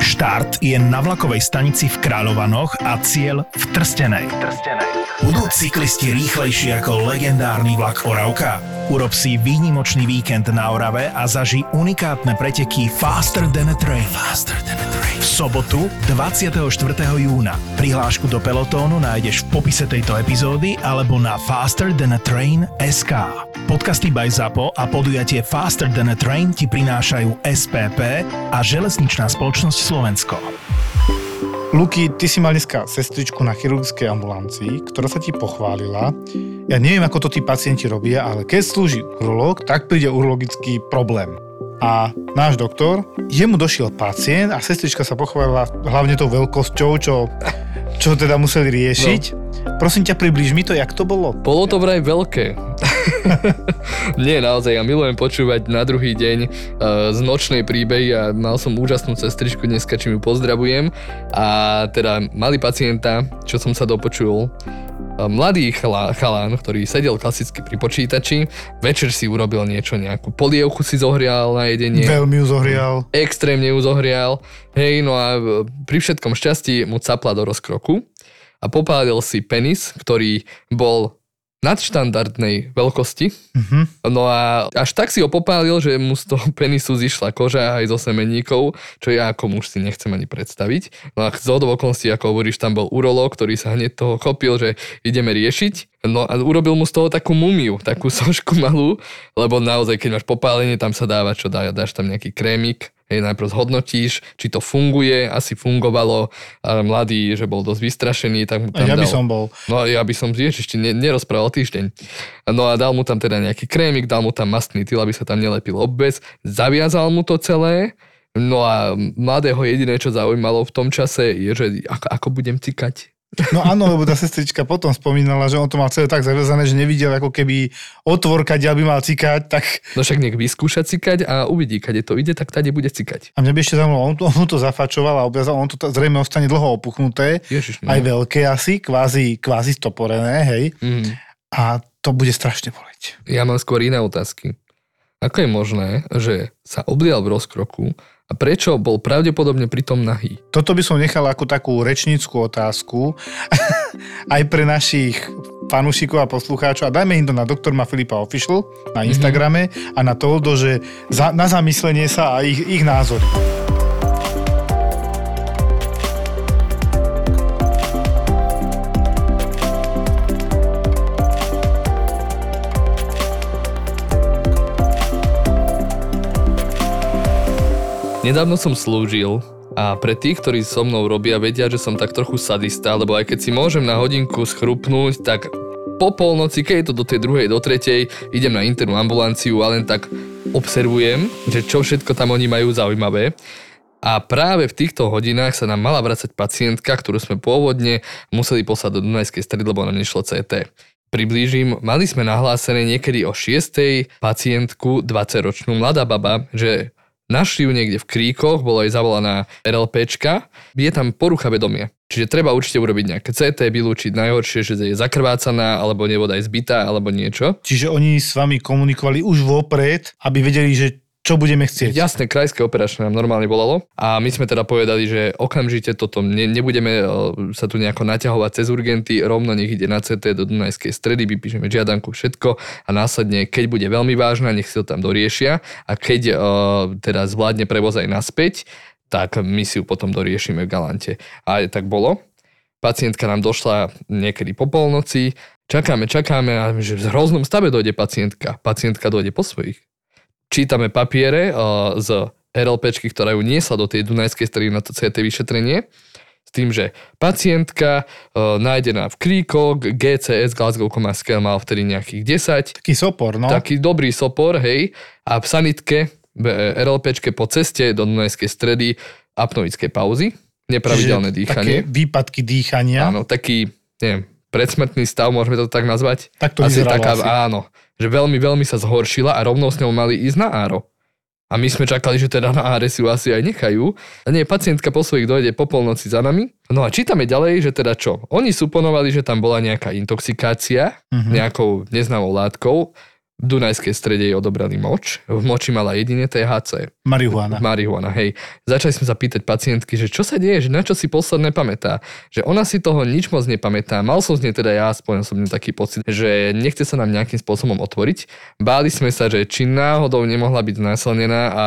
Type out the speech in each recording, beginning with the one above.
Štart je na vlakovej stanici v Kráľovanoch a cieľ v Trstenej. Budú cyklisti rýchlejší ako legendárny vlak Oravka? Urob si výnimočný víkend na Orave a zaži unikátne preteky Faster than a Train. Faster than a train. V sobotu 24. júna. Prihlášku do pelotónu nájdeš v popise tejto epizódy alebo na Faster than a Train SK. Podcasty by ZAPO a podujatie Faster than a Train ti prinášajú SPP a Železničná spoločnosť Slovensko. Luky, ty si mal dneska sestričku na chirurgickej ambulancii, ktorá sa ti pochválila. Ja neviem, ako to tí pacienti robia, ale keď slúži urológ, tak príde urologický problém. A náš doktor, jemu došiel pacient a sestrička sa pochválila hlavne tou veľkosťou, čo, čo teda museli riešiť. No. Prosím ťa, približ mi to, jak to bolo. Bolo to vraj veľké. Nie, naozaj, ja milujem počúvať na druhý deň uh, z nočnej príbehy a mal som úžasnú sestričku dneska, čím ju pozdravujem. A teda mali pacienta, čo som sa dopočul, mladý chalán, chalán, ktorý sedel klasicky pri počítači, večer si urobil niečo, nejakú polievku si zohrial na jedenie. Veľmi ju zohrial. Extrémne ju zohrial. Hej, no a pri všetkom šťastí mu capla do rozkroku a popálil si penis, ktorý bol nadštandardnej veľkosti. Uh-huh. No a až tak si ho popálil, že mu z toho penisu zišla koža aj zo semeníkov, čo ja ako muž si nechcem ani predstaviť. No a z okolností, ako hovoríš, tam bol urológ, ktorý sa hneď toho chopil, že ideme riešiť. No a urobil mu z toho takú mumiu, takú sošku malú, lebo naozaj, keď máš popálenie, tam sa dáva, čo dá, dáš tam nejaký krémik, Hej, najprv zhodnotíš, či to funguje, asi fungovalo. A mladý, že bol dosť vystrašený, tak mu tam ja dal... by som bol. No ja by som tiež ešte nerozprával týždeň. No a dal mu tam teda nejaký krémik, dal mu tam mastný tyl, aby sa tam nelepil obvez, zaviazal mu to celé, No a mladého jediné, čo zaujímalo v tom čase, je, že ako, ako budem cikať. No áno, lebo tá sestrička potom spomínala, že on to mal celé tak zavezané, že nevidel ako keby otvor, kade by mal cikať, tak... No však nech vyskúša cikať a uvidí, kade to ide, tak tade bude cikať. A mňa by ešte zaujímalo, on to, on to zafačoval a objazal, on to t- zrejme ostane dlho opuchnuté, Ježiš, no. aj veľké asi, kvázi, kvázi stoporené, hej. Mm. A to bude strašne boleť. Ja mám skôr iné otázky. Ako je možné, že sa oblial v rozkroku a prečo bol pravdepodobne pritom nahý? Toto by som nechal ako takú rečníckú otázku aj pre našich fanúšikov a poslucháčov a dajme im to na doktorma Filipa Official na mhm. Instagrame mm-hmm. a na to, že za, na zamyslenie sa a ich, ich názor. Nedávno som slúžil a pre tých, ktorí so mnou robia, vedia, že som tak trochu sadista, lebo aj keď si môžem na hodinku schrupnúť, tak po polnoci, keď je to do tej druhej, do tretej, idem na internú ambulanciu a len tak observujem, že čo všetko tam oni majú zaujímavé. A práve v týchto hodinách sa nám mala vracať pacientka, ktorú sme pôvodne museli poslať do Dunajskej stredy, lebo nám nešlo CT. Priblížim, mali sme nahlásené niekedy o 6. pacientku, 20-ročnú mladá baba, že Našli ju niekde v kríkoch, bolo aj zavolaná RLPčka, je tam porucha vedomia. Čiže treba určite urobiť nejaké CT, vylúčiť najhoršie, že je zakrvácaná, alebo nevoda je zbytá, alebo niečo. Čiže oni s vami komunikovali už vopred, aby vedeli, že čo budeme chcieť. Jasné, krajské operačné nám normálne volalo a my sme teda povedali, že okamžite toto ne, nebudeme e, sa tu nejako naťahovať cez urgenty, rovno nech ide na CT do Dunajskej stredy, vypíšeme žiadanku, všetko a následne, keď bude veľmi vážna, nech si to tam doriešia a keď uh, teda zvládne prevoz aj naspäť, tak my si ju potom doriešime v Galante. A tak bolo. Pacientka nám došla niekedy po polnoci, čakáme, čakáme a že v hroznom stave dojde pacientka. Pacientka dojde po svojich čítame papiere uh, z RLPčky, ktorá ju niesla do tej Dunajskej strany na to CT vyšetrenie s tým, že pacientka uh, nájdená v kríkoch, GCS, Glasgow Coma Scale mal vtedy nejakých 10. Taký sopor, no. Taký dobrý sopor, hej. A v sanitke, RLPčke po ceste do Dunajskej stredy apnoické pauzy, nepravidelné Čiže dýchanie. Také výpadky dýchania. Áno, taký, neviem, predsmrtný stav, môžeme to tak nazvať. Tak to asi taká, asi. Áno, že veľmi, veľmi sa zhoršila a rovnou s ňou mali ísť na áro. A my sme čakali, že teda na áre si ju asi aj nechajú. A nie, pacientka po svojich dojde po polnoci za nami. No a čítame ďalej, že teda čo? Oni suponovali, že tam bola nejaká intoxikácia uh-huh. nejakou neznámou látkou. Dunajskej strede jej odobrali moč, v moči mala jedine THC. Marihuana. Marihuana, hej. Začali sme sa pýtať pacientky, že čo sa deje, že na čo si posledné pamätá. Že ona si toho nič moc nepamätá. Mal som z nej teda ja aspoň som taký pocit, že nechce sa nám nejakým spôsobom otvoriť. Báli sme sa, že či náhodou nemohla byť znásilnená a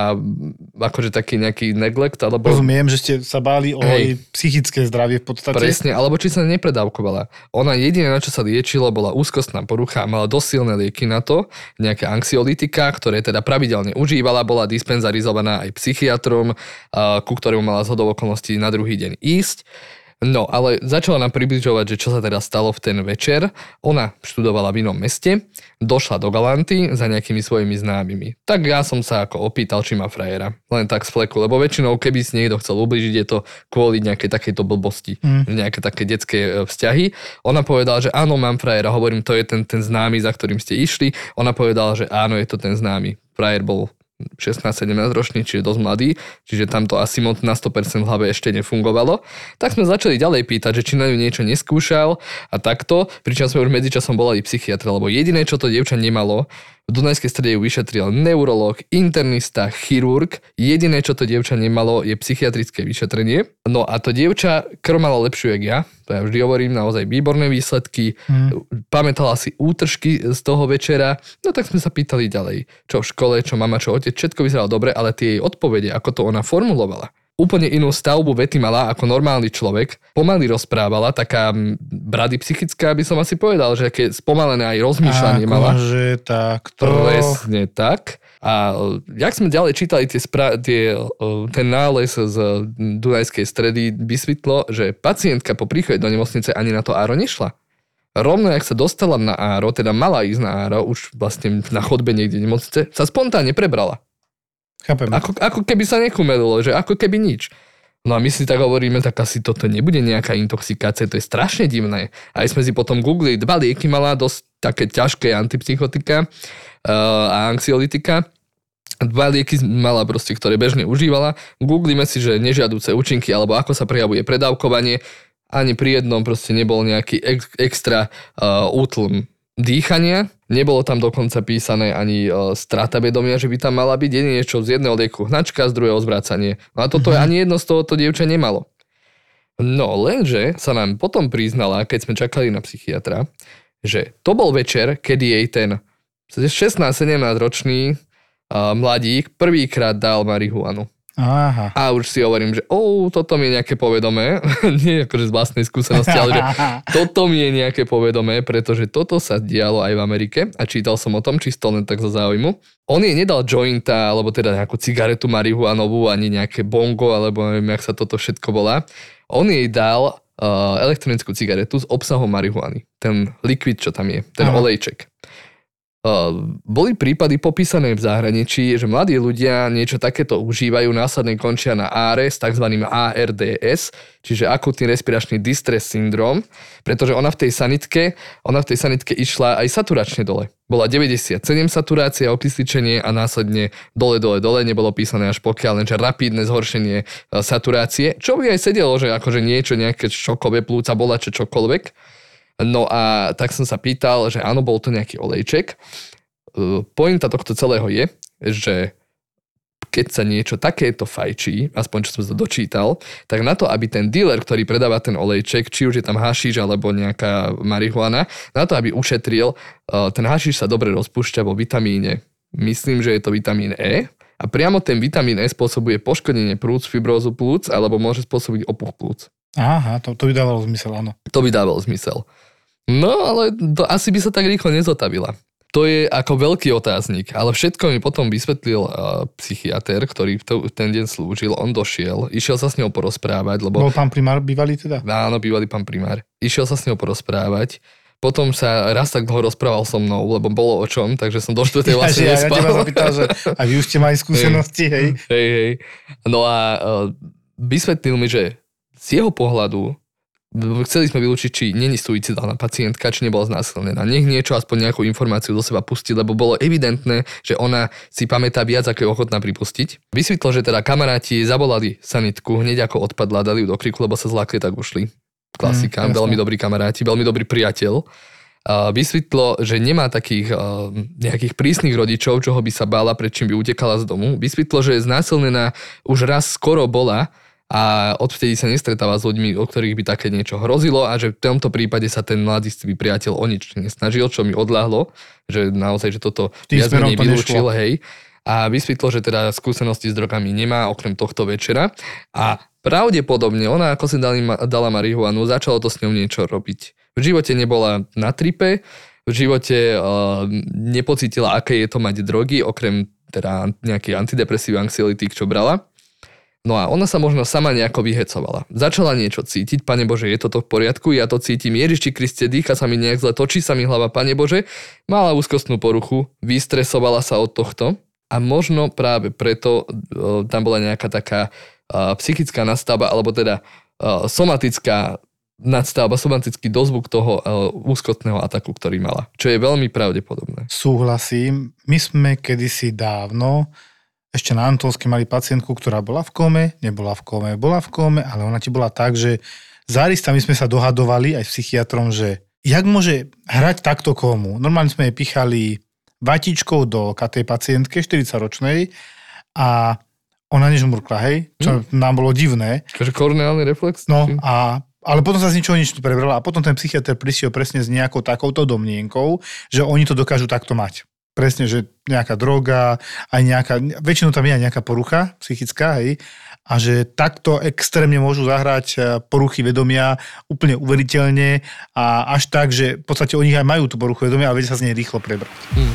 akože taký nejaký neglect, alebo... Rozumiem, že ste sa báli o jej psychické zdravie v podstate. Presne, alebo či sa nepredávkovala. Ona jediné, na čo sa liečilo, bola úzkostná porucha a mala dosilné lieky na to, nejaké anxiolitika, ktoré teda pravidelne užívala, bola dispenzarizovaná aj psychiatrom, ku ktorému mala zhodov okolností na druhý deň ísť. No, ale začala nám približovať, že čo sa teda stalo v ten večer. Ona študovala v inom meste, došla do Galanty za nejakými svojimi známymi. Tak ja som sa ako opýtal, či má frajera. Len tak z fleku, lebo väčšinou, keby si niekto chcel ubližiť, je to kvôli nejakej takejto blbosti, mm. nejaké také detské e, vzťahy. Ona povedala, že áno, mám frajera, hovorím, to je ten, ten známy, za ktorým ste išli. Ona povedala, že áno, je to ten známy. Frajer bol 16-17 ročný, čiže dosť mladý, čiže tamto asi moc na 100% v hlave ešte nefungovalo. Tak sme začali ďalej pýtať, že či na ňu niečo neskúšal a takto, pričom sme už medzičasom volali psychiatra, lebo jediné, čo to dievča nemalo, v Dunajskej strede ju vyšetril neurolog, internista, chirurg. Jediné, čo to dievča nemalo, je psychiatrické vyšetrenie. No a to dievča krv malo lepšiu, jak ja. To ja vždy hovorím, naozaj výborné výsledky. Mm. Pamätala si útržky z toho večera. No tak sme sa pýtali ďalej, čo v škole, čo mama, čo otec. Všetko vyzeralo dobre, ale tie jej odpovede, ako to ona formulovala, úplne inú stavbu vety mala ako normálny človek. Pomaly rozprávala, taká brady psychická by som asi povedal, že keď spomalené aj rozmýšľanie ako mala. že takto. Presne tak. A jak sme ďalej čítali tie spra- tie, ten nález z Dunajskej stredy, vysvetlo, že pacientka po príchode do nemocnice ani na to áro nešla. Rovno, jak sa dostala na áro, teda mala ísť na áro, už vlastne na chodbe niekde nemocnice, sa spontánne prebrala. Chápem. Ako, ako keby sa nekumelilo, že ako keby nič. No a my si tak hovoríme, tak asi toto nebude nejaká intoxikácia, to je strašne divné. Aj sme si potom googlili, dva lieky mala dosť také ťažké antipsychotika uh, a anxiolitika. Dva lieky mala proste, ktoré bežne užívala. Googlíme si, že nežiaduce účinky alebo ako sa prejavuje predávkovanie. Ani pri jednom proste nebol nejaký ex, extra uh, útlm dýchania. Nebolo tam dokonca písané ani uh, strata vedomia, že by tam mala byť jedine čo z jedného lieku hnačka, z druhého zvracanie. No a toto mm-hmm. ani jedno z tohoto dievča nemalo. No lenže sa nám potom priznala, keď sme čakali na psychiatra, že to bol večer, kedy jej ten 16-17 ročný uh, mladík prvýkrát dal marihuanu. Aha. A už si hovorím, že oh, toto mi je nejaké povedomé, nie akože z vlastnej skúsenosti, ale že toto mi je nejaké povedomé, pretože toto sa dialo aj v Amerike a čítal som o tom čisto len tak zo záujmu. On jej nedal jointa, alebo teda nejakú cigaretu marihuanovú, ani nejaké bongo, alebo neviem, jak sa toto všetko volá. On jej dal uh, elektronickú cigaretu s obsahom marihuany. Ten likvid, čo tam je, ten Aha. olejček. Ehm, boli prípady popísané v zahraničí, že mladí ľudia niečo takéto užívajú, následne končia na ARS, tzv. ARDS, čiže akutný respiračný distress syndrom, pretože ona v tej sanitke, ona v tej sanitke išla aj saturačne dole. Bola 97 saturácia, okysličenie a následne dole, dole, dole, nebolo písané až pokiaľ, lenže rapidné zhoršenie e, saturácie, čo by aj sedelo, že akože niečo, nejaké šokové plúca, bola čo čokoľvek. No a tak som sa pýtal, že áno, bol to nejaký olejček. E, pointa tohto celého je, že keď sa niečo takéto fajčí, aspoň čo som sa dočítal, tak na to, aby ten dealer, ktorý predáva ten olejček, či už je tam hašiš alebo nejaká marihuana, na to, aby ušetril, e, ten hašiš sa dobre rozpúšťa vo vitamíne. Myslím, že je to vitamín E. A priamo ten vitamín E spôsobuje poškodenie plúc, fibrózu plúc alebo môže spôsobiť opuch plúc. Aha, to, to by dávalo zmysel, áno. To by dávalo zmysel. No, ale to asi by sa tak rýchlo nezotavila. To je ako veľký otáznik, ale všetko mi potom vysvetlil uh, psychiatr, ktorý to, ten deň slúžil. On došiel, išiel sa s ňou porozprávať, lebo... Bol pán primár bývalý teda? Áno, bývalý pán primár. Išiel sa s ňou porozprávať. Potom sa raz tak dlho rozprával so mnou, lebo bolo o čom, takže som do štvrtej vlastne ja, nespal. Ja, ja zapýtal, že a vy už ste mali skúsenosti, hej? Hej, hej. No a uh, vysvetlil mi, že z jeho pohľadu chceli sme vylúčiť, či není suicidálna pacientka, či nebola znásilnená. Nech niečo, aspoň nejakú informáciu do seba pustiť, lebo bolo evidentné, že ona si pamätá viac, ako je ochotná pripustiť. Vysvetlo, že teda kamaráti zavolali sanitku, hneď ako odpadla, dali ju do kriku, lebo sa zlákli, tak ušli. Klasika, mm, veľmi dobrý kamaráti, veľmi dobrý priateľ. vysvetlo, že nemá takých nejakých prísnych rodičov, čoho by sa bála, pred čím by utekala z domu. Vysvetlo, že je znásilnená už raz skoro bola a odvtedy sa nestretáva s ľuďmi, o ktorých by také niečo hrozilo a že v tomto prípade sa ten mladistvý priateľ o nič nesnažil, čo mi odľahlo, že naozaj, že toto Tým viac menej to vylúčil, nešlo. hej. A vysvetlo, že teda skúsenosti s drogami nemá, okrem tohto večera. A pravdepodobne ona, ako si dali, dala marihuanu, začalo to s ňou niečo robiť. V živote nebola na tripe, v živote uh, nepocítila, aké je to mať drogy, okrem teda nejaký antidepresív anxiolítik, čo brala. No a ona sa možno sama nejako vyhecovala. Začala niečo cítiť, pane Bože, je toto v poriadku, ja to cítim, Ježiši Kriste, dýcha sa mi nejak zle, točí sa mi hlava, pane Bože, mala úzkostnú poruchu, vystresovala sa od tohto a možno práve preto e, tam bola nejaká taká e, psychická nastavba, alebo teda e, somatická nadstavba, somatický dozvuk toho e, úzkostného ataku, ktorý mala. Čo je veľmi pravdepodobné. Súhlasím. My sme kedysi dávno ešte na Antolsky mali pacientku, ktorá bola v kome, nebola v kome, bola v kome, ale ona ti bola tak, že za my sme sa dohadovali aj s psychiatrom, že jak môže hrať takto komu. Normálne sme jej pichali vatičkou do tej pacientke, 40-ročnej a ona nežmurkla, hej, čo mm. nám bolo divné. Takže korneálny reflex? No a ale potom sa z ničoho nič prebrala a potom ten psychiatr prišiel presne s nejakou takouto domnienkou, že oni to dokážu takto mať. Presne, že nejaká droga, aj nejaká, väčšinou tam je aj nejaká porucha psychická, hej, a že takto extrémne môžu zahrať e, poruchy vedomia úplne uveriteľne a až tak, že v podstate oni aj majú tú poruchu vedomia a vedia sa z nej rýchlo prebrať. Hmm.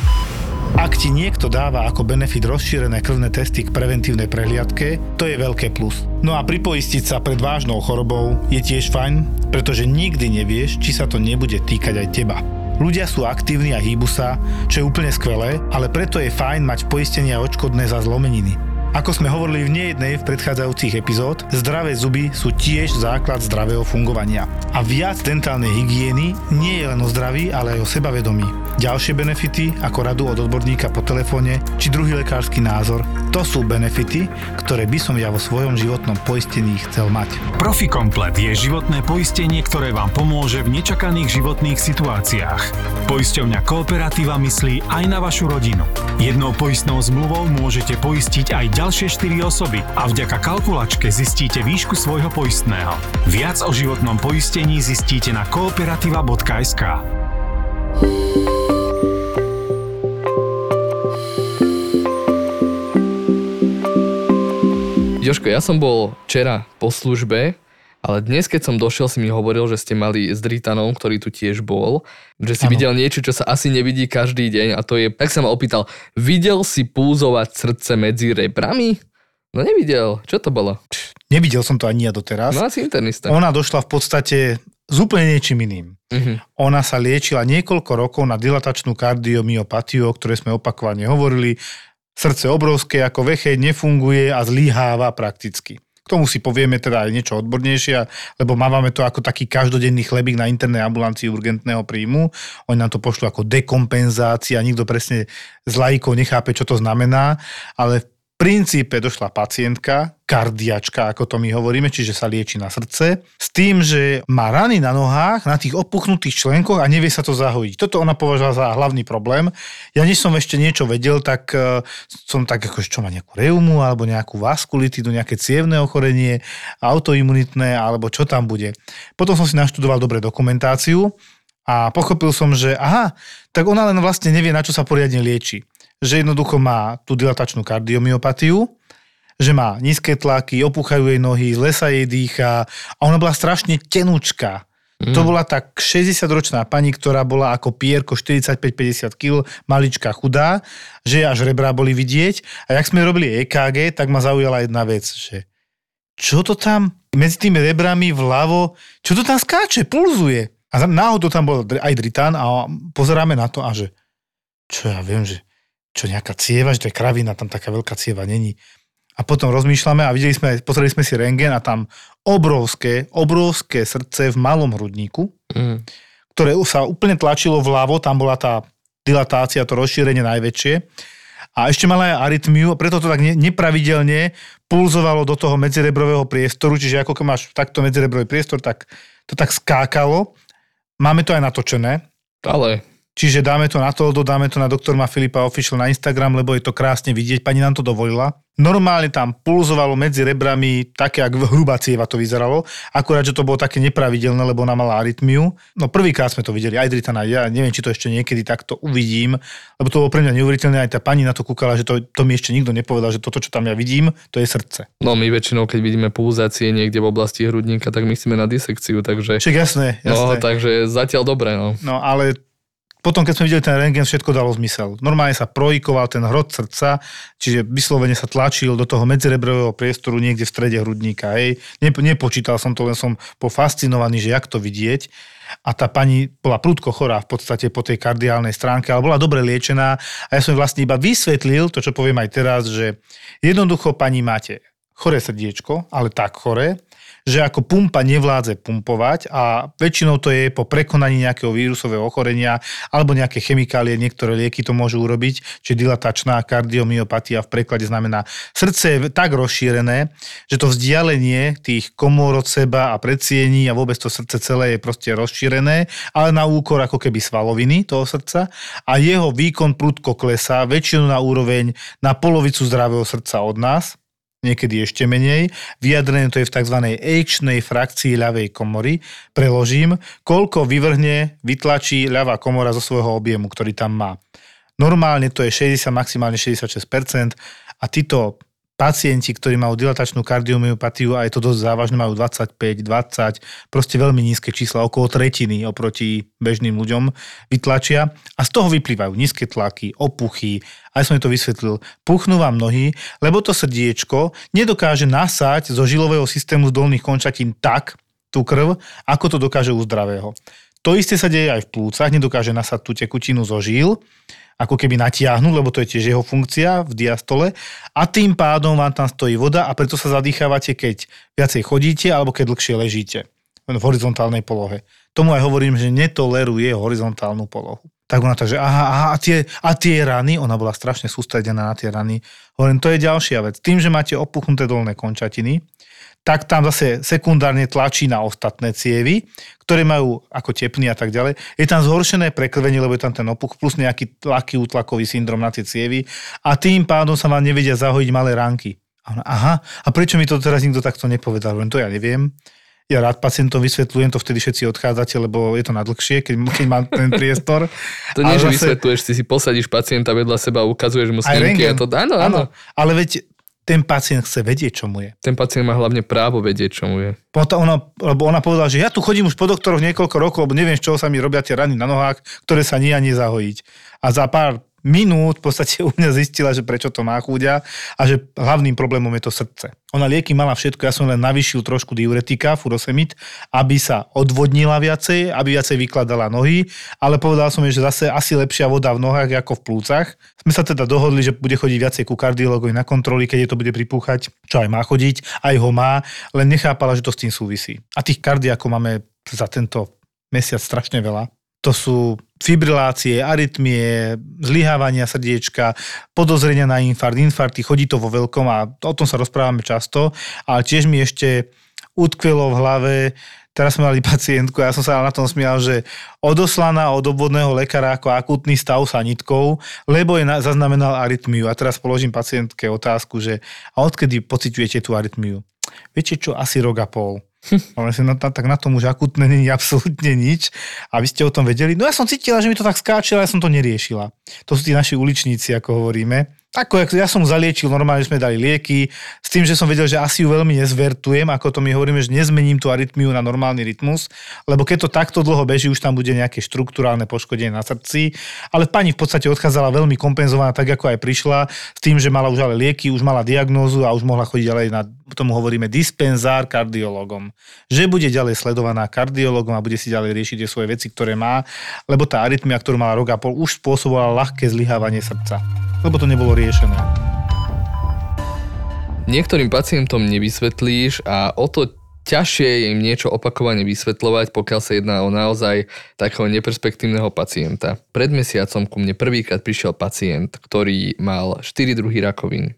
Ak ti niekto dáva ako benefit rozšírené krvné testy k preventívnej prehliadke, to je veľké plus. No a pripoistiť sa pred vážnou chorobou je tiež fajn, pretože nikdy nevieš, či sa to nebude týkať aj teba. Ľudia sú aktívni a hýbu sa, čo je úplne skvelé, ale preto je fajn mať poistenie a odškodné za zlomeniny. Ako sme hovorili v nejednej v predchádzajúcich epizód, zdravé zuby sú tiež základ zdravého fungovania. A viac dentálnej hygieny nie je len o zdraví, ale aj o sebavedomí. Ďalšie benefity, ako radu od odborníka po telefóne, či druhý lekársky názor, to sú benefity, ktoré by som ja vo svojom životnom poistení chcel mať. Profikomplet je životné poistenie, ktoré vám pomôže v nečakaných životných situáciách. Poisťovňa Kooperativa myslí aj na vašu rodinu. Jednou poistnou zmluvou môžete poistiť aj ďalšie 4 osoby a vďaka kalkulačke zistíte výšku svojho poistného. Viac o životnom poistení zistíte na kooperativa.sk. Joško, ja som bol včera po službe, ale dnes, keď som došiel, si mi hovoril, že ste mali s Dritanom, ktorý tu tiež bol, že si Áno. videl niečo, čo sa asi nevidí každý deň a to je, tak sa ma opýtal, videl si pulzovať srdce medzi rebrami? No nevidel, čo to bolo? Nevidel som to ani ja doteraz. No asi internista. Ona došla v podstate s úplne niečím iným. Mhm. Ona sa liečila niekoľko rokov na dilatačnú kardiomyopatiu, o ktorej sme opakovane hovorili. Srdce obrovské ako vecheň nefunguje a zlyháva prakticky. K tomu si povieme teda aj niečo odbornejšie, lebo máme to ako taký každodenný chlebík na internej ambulancii urgentného príjmu. Oni nám to pošlú ako dekompenzácia, nikto presne z laikov nechápe, čo to znamená, ale v princípe došla pacientka, kardiačka, ako to my hovoríme, čiže sa lieči na srdce, s tým, že má rany na nohách, na tých opuchnutých členkoch a nevie sa to zahojiť. Toto ona považovala za hlavný problém. Ja než som ešte niečo vedel, tak eh, som tak ako, čo má nejakú reumu, alebo nejakú vaskulitidu, nejaké cievne ochorenie, autoimunitné, alebo čo tam bude. Potom som si naštudoval dobre dokumentáciu a pochopil som, že aha, tak ona len vlastne nevie, na čo sa poriadne lieči. Že jednoducho má tú dilatačnú kardiomyopatiu, že má nízke tlaky, opúchajú jej nohy, zle sa jej dýcha a ona bola strašne tenúčka. Mm. To bola tak 60-ročná pani, ktorá bola ako pierko 45-50 kg, maličká, chudá, že až rebra boli vidieť. A jak sme robili EKG, tak ma zaujala jedna vec, že čo to tam medzi tými rebrami vľavo, čo to tam skáče, pulzuje. A náhodou tam bol aj dritán a pozeráme na to a že čo ja viem, že čo nejaká cieva, že to je kravina, tam taká veľká cieva není. A potom rozmýšľame a videli sme, pozreli sme si rengen a tam obrovské, obrovské srdce v malom hrudníku, Mm. ktoré sa úplne tlačilo vľavo, tam bola tá dilatácia, to rozšírenie najväčšie. A ešte mala aj arytmiu, preto to tak ne, nepravidelne pulzovalo do toho medzirebrového priestoru, čiže ako keď máš takto medzirebrový priestor, tak to tak skákalo. Máme to aj natočené. Ale Čiže dáme to na to, dodáme to na doktorma Filipa Official na Instagram, lebo je to krásne vidieť, pani nám to dovolila. Normálne tam pulzovalo medzi rebrami, také ako hrubá cieva to vyzeralo, akurát, že to bolo také nepravidelné, lebo ona mala arytmiu. No prvýkrát sme to videli, aj Dritana, ja neviem, či to ešte niekedy takto uvidím, lebo to bolo pre mňa neuveriteľné, aj tá pani na to kúkala, že to, to mi ešte nikto nepovedal, že toto, čo tam ja vidím, to je srdce. no my väčšinou, keď vidíme pulzácie niekde v oblasti hrudníka, tak myslíme na disekciu, takže... Však jasné, jasné. No, takže zatiaľ dobre, no. No ale potom, keď sme videli ten rengen, všetko dalo zmysel. Normálne sa projikoval ten hrot srdca, čiže vyslovene sa tlačil do toho medzirebrového priestoru niekde v strede hrudníka. Hej. Nepo, nepočítal som to, len som pofascinovaný, že jak to vidieť. A tá pani bola prudko chorá v podstate po tej kardiálnej stránke, ale bola dobre liečená. A ja som vlastne iba vysvetlil, to čo poviem aj teraz, že jednoducho pani máte choré srdiečko, ale tak choré, že ako pumpa nevládze pumpovať a väčšinou to je po prekonaní nejakého vírusového ochorenia alebo nejaké chemikálie, niektoré lieky to môžu urobiť, čiže dilatačná kardiomyopatia v preklade znamená srdce je tak rozšírené, že to vzdialenie tých komôr od seba a predsiení a vôbec to srdce celé je proste rozšírené, ale na úkor ako keby svaloviny toho srdca a jeho výkon prudko klesá väčšinu na úroveň na polovicu zdravého srdca od nás, niekedy ešte menej. Vyjadrené to je v tzv. ejčnej frakcii ľavej komory. Preložím, koľko vyvrhne, vytlačí ľavá komora zo svojho objemu, ktorý tam má. Normálne to je 60, maximálne 66% a títo pacienti, ktorí majú dilatačnú kardiomyopatiu a je to dosť závažné, majú 25, 20, proste veľmi nízke čísla, okolo tretiny oproti bežným ľuďom vytlačia a z toho vyplývajú nízke tlaky, opuchy, aj som to vysvetlil, puchnú vám nohy, lebo to srdiečko nedokáže nasať zo žilového systému z dolných končatín tak tú krv, ako to dokáže u zdravého. To isté sa deje aj v plúcach, nedokáže nasať tú tekutinu zo žíl ako keby natiahnuť, lebo to je tiež jeho funkcia v diastole a tým pádom vám tam stojí voda a preto sa zadýchávate, keď viacej chodíte alebo keď dlhšie ležíte v horizontálnej polohe. Tomu aj hovorím, že netoleruje horizontálnu polohu. Tak ona takže, aha, aha, a tie, a tie rany, ona bola strašne sústredená na tie rany. Hovorím, to je ďalšia vec. Tým, že máte opuchnuté dolné končatiny, tak tam zase sekundárne tlačí na ostatné cievy, ktoré majú ako tepny a tak ďalej. Je tam zhoršené prekrvenie, lebo je tam ten opuch, plus nejaký tlaký útlakový syndrom na tie cievy a tým pádom sa vám nevedia zahojiť malé ránky. A ona, aha, a prečo mi to teraz nikto takto nepovedal? Len to ja neviem. Ja rád pacientom vysvetľujem, to vtedy všetci odchádzate, lebo je to nadlhšie, keď, keď mám ten priestor. To nie, že zase- vysvetľuješ, ty si posadíš pacienta vedľa seba ukazuješ mu snímky. A to, áno, áno. Ale veď ten pacient chce vedieť, čo mu je. Ten pacient má hlavne právo vedieť, čo mu je. Potom ona, lebo ona povedala, že ja tu chodím už po doktoroch niekoľko rokov, lebo neviem, z čoho sa mi robia tie rany na nohách, ktoré sa nie a nezahojiť. A za pár minút v podstate u mňa zistila, že prečo to má chúďa a že hlavným problémom je to srdce. Ona lieky mala všetko, ja som len navýšil trošku diuretika, furosemid, aby sa odvodnila viacej, aby viacej vykladala nohy, ale povedal som jej, že zase asi lepšia voda v nohách ako v plúcach. Sme sa teda dohodli, že bude chodiť viacej ku kardiologovi na kontroly, keď jej to bude pripúchať, čo aj má chodiť, aj ho má, len nechápala, že to s tým súvisí. A tých kardiakov máme za tento mesiac strašne veľa. To sú fibrilácie, arytmie, zlyhávania srdiečka, podozrenia na infarkt, infarkty, chodí to vo veľkom a o tom sa rozprávame často, ale tiež mi ešte utkvelo v hlave, teraz sme mali pacientku, ja som sa na tom smial, že odoslaná od obvodného lekára ako akutný stav sanitkou, lebo je na, zaznamenal arytmiu. A teraz položím pacientke otázku, že a odkedy pociťujete tú arytmiu? Viete čo, asi rok a pol. Ale si na, tak na tom už akutné není absolútne nič. A vy ste o tom vedeli? No ja som cítila, že mi to tak skáče, ale ja som to neriešila. To sú tí naši uličníci, ako hovoríme. Ako, ja som zaliečil, normálne sme dali lieky, s tým, že som vedel, že asi ju veľmi nezvertujem, ako to my hovoríme, že nezmením tú arytmiu na normálny rytmus, lebo keď to takto dlho beží, už tam bude nejaké štruktúrálne poškodenie na srdci. Ale pani v podstate odchádzala veľmi kompenzovaná, tak ako aj prišla, s tým, že mala už ale lieky, už mala diagnózu a už mohla chodiť ďalej na, tomu hovoríme, dispenzár kardiologom. Že bude ďalej sledovaná kardiologom a bude si ďalej riešiť tie svoje veci, ktoré má, lebo tá arytmia, ktorú mala rok a pol, už spôsobovala ľahké zlyhávanie srdca. Lebo to nebolo riešené. Niektorým pacientom nevysvetlíš a o to ťažšie je im niečo opakovane vysvetľovať, pokiaľ sa jedná o naozaj takého neperspektívneho pacienta. Pred mesiacom ku mne prvýkrát prišiel pacient, ktorý mal 4 druhy rakovín.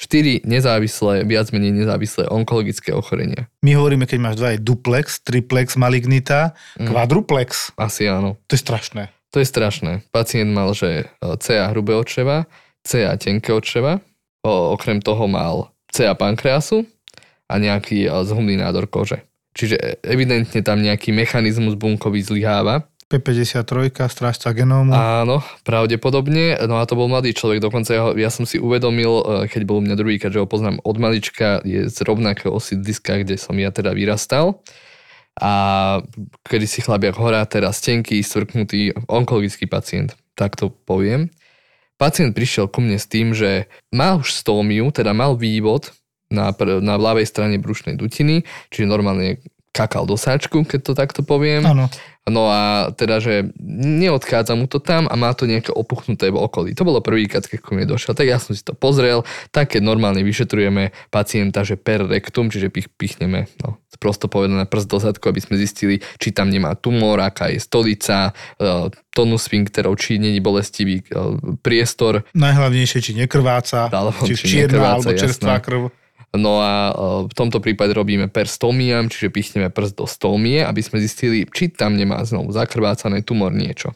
4 nezávislé, viac menej nezávislé onkologické ochorenia. My hovoríme, keď máš dva, je duplex, triplex, malignita, Mm. kvadruplex. Asi áno. To je strašné. To je strašné. Pacient mal, že e, CA hrubého čreva, CA tenkého čreva, okrem toho mal CA pankreasu a nejaký e, zhumný nádor kože. Čiže evidentne tam nejaký mechanizmus bunkový zlyháva. P53, strážca genómu. Áno, pravdepodobne. No a to bol mladý človek, dokonca ja, ja som si uvedomil, e, keď bol u mňa druhý, keďže ho poznám od malička, je z rovnakého sídliska, kde som ja teda vyrastal. A kedy si chlapiak horá, teraz tenký, stvrknutý onkologický pacient, tak to poviem. Pacient prišiel ku mne s tým, že mal už stómiu, teda mal vývod na, na ľavej strane brušnej dutiny, čiže normálne kakal do sáčku, keď to takto poviem. Áno. No a teda, že neodchádza mu to tam a má to nejaké opuchnuté v okolí. To bolo prvýkrát, keď ku mne došiel. Tak ja som si to pozrel. Tak keď normálne vyšetrujeme pacienta, že per rectum, čiže pich, pichneme, no, prosto povedané prst do zadku, aby sme zistili, či tam nemá tumor, aká je stolica, e, tonus sphincterov, či není bolestivý e, priestor. Najhlavnejšie, či nekrváca, Alebo či, či čierna nekrváca, alebo čerstvá jasné. krv. No a e, v tomto prípade robíme perstómiam, čiže pichneme prst do stómie, aby sme zistili, či tam nemá znovu zakrvácané tumor niečo.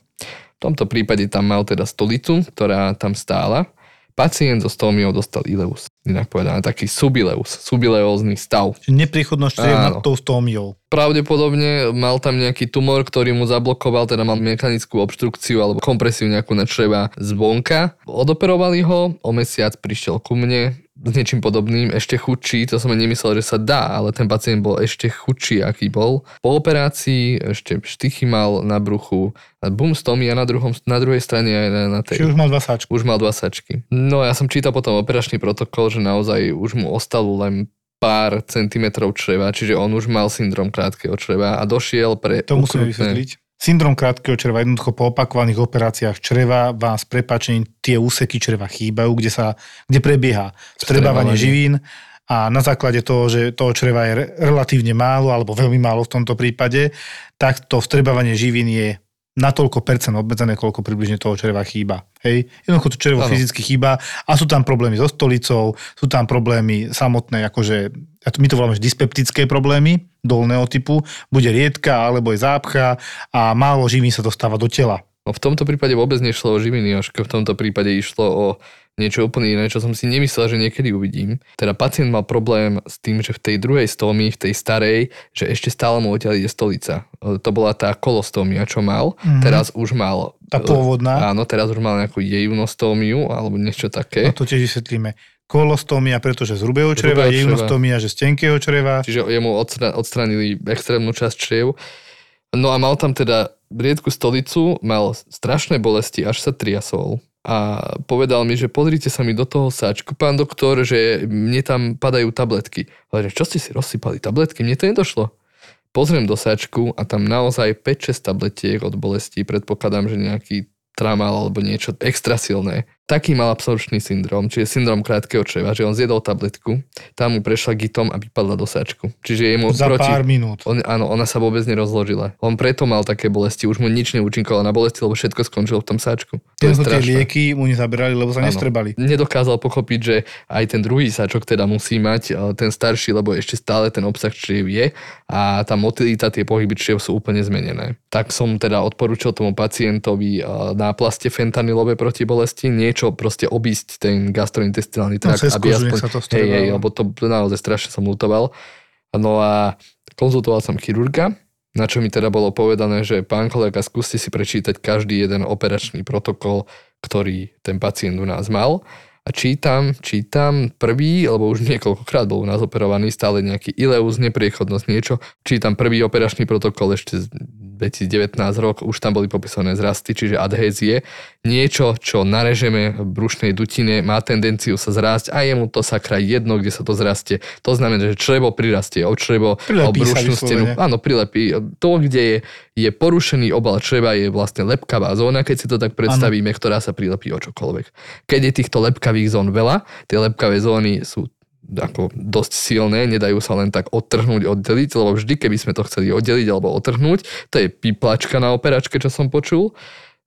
V tomto prípade tam mal teda stolicu, ktorá tam stála. Pacient so stómiou dostal ileus, inak povedané, taký subileus, subileózny stav. Čiže nepriechodnosť čriev nad tou stómiou. Pravdepodobne mal tam nejaký tumor, ktorý mu zablokoval, teda mal mechanickú obštrukciu alebo kompresiu nejakú na čreva zvonka. Odoperovali ho, o mesiac prišiel ku mne niečím podobným, ešte chudší, to som nemyslel, že sa dá, ale ten pacient bol ešte chudší, aký bol. Po operácii ešte štychy mal na bruchu, a bum stomia na, druhom, na druhej strane aj na, na tej... Čiže už mal dva sáčky. Už mal dva sačky. No ja som čítal potom operačný protokol, že naozaj už mu ostalo len pár centimetrov čreva, čiže on už mal syndrom krátkeho čreva a došiel pre To musíme vysvetliť. Syndrom krátkeho čreva, jednoducho po opakovaných operáciách čreva vám s prepačením tie úseky čreva chýbajú, kde, sa, kde prebieha vstrebávanie živín a na základe toho, že toho čreva je re- relatívne málo alebo veľmi málo v tomto prípade, tak to vstrebávanie živín je na toľko percent obmedzené, koľko približne toho čreva chýba. Hej? Jednoducho to črevo Áno. fyzicky chýba a sú tam problémy so stolicou, sú tam problémy samotné, akože to- my to voláme dyspeptické problémy dolného typu, bude riedka alebo je zápcha a málo živín sa dostáva do tela. No v tomto prípade vôbec nešlo o živiny, až v tomto prípade išlo o niečo úplne iné, čo som si nemyslel, že niekedy uvidím. Teda pacient mal problém s tým, že v tej druhej stómii, v tej starej, že ešte stále mu odtiaľ ide stolica. E, To bola tá kolostómia, čo mal. Mhm. Teraz už mal... Tá e, pôvodná. Áno, teraz už mal nejakú jeunostómiu alebo niečo také. No to tiež vysvetlíme. Kolostómia, pretože z hrubého čreva, jeunostómia, že z tenkého čreva. Čiže jemu odstra- odstranili extrémnu časť čriev. No a mal tam teda riedku stolicu, mal strašné bolesti, až sa triasol. A povedal mi, že pozrite sa mi do toho sáčku, pán doktor, že mne tam padajú tabletky. Ale čo ste si rozsypali tabletky? Mne to nedošlo. Pozriem do sáčku a tam naozaj 5-6 tabletiek od bolesti. Predpokladám, že nejaký tramal alebo niečo extra silné. Taký mal absorpčný syndrom, čiže syndrom krátkeho čreva, že on zjedol tabletku, tam mu prešla gitom a vypadla do sáčku. Čiže jemu Za proti... pár minút. On, áno, ona sa vôbec nerozložila. On preto mal také bolesti, už mu nič neúčinkovalo na bolesti, lebo všetko skončilo v tom sáčku. To je tie lieky mu nezaberali, lebo sa Áno. nestrebali. Nedokázal pochopiť, že aj ten druhý sáčok teda musí mať, ale ten starší, lebo ešte stále ten obsah čriev je a tá motilita, tie pohyby čriev sú úplne zmenené. Tak som teda odporúčil tomu pacientovi eh, náplaste fentanylové proti bolesti, niečo proste obísť ten gastrointestinálny No, trakt, cez aby kožu, aspoň... to hej, hej, lebo to naozaj strašne som lutoval. No a konzultoval som chirurga, na čo mi teda bolo povedané, že pán kolega, skúste si prečítať každý jeden operačný protokol, ktorý ten pacient u nás mal. A čítam, čítam prvý, lebo už niekoľkokrát bol u nás operovaný, stále nejaký ileus, nepriechodnosť, niečo. Čítam prvý operačný protokol ešte z 2019 rok, už tam boli popísané zrasty, čiže adhézie. Niečo, čo narežeme v brušnej dutine, má tendenciu sa zrásť a je mu to sakra jedno, kde sa to zrastie. To znamená, že črevo prirastie o črevo, o Prilepí sa brušnú stenu. Áno, prilepí. To, kde je, je porušený obal čreva, je vlastne lepkavá zóna, keď si to tak predstavíme, ktorá sa prilepí o čokoľvek. Keď je týchto lepkavých zón veľa, tie lepkavé zóny sú ako dosť silné, nedajú sa len tak odtrhnúť, oddeliť, lebo vždy, keby sme to chceli oddeliť alebo odtrhnúť, to je píplačka na operačke, čo som počul,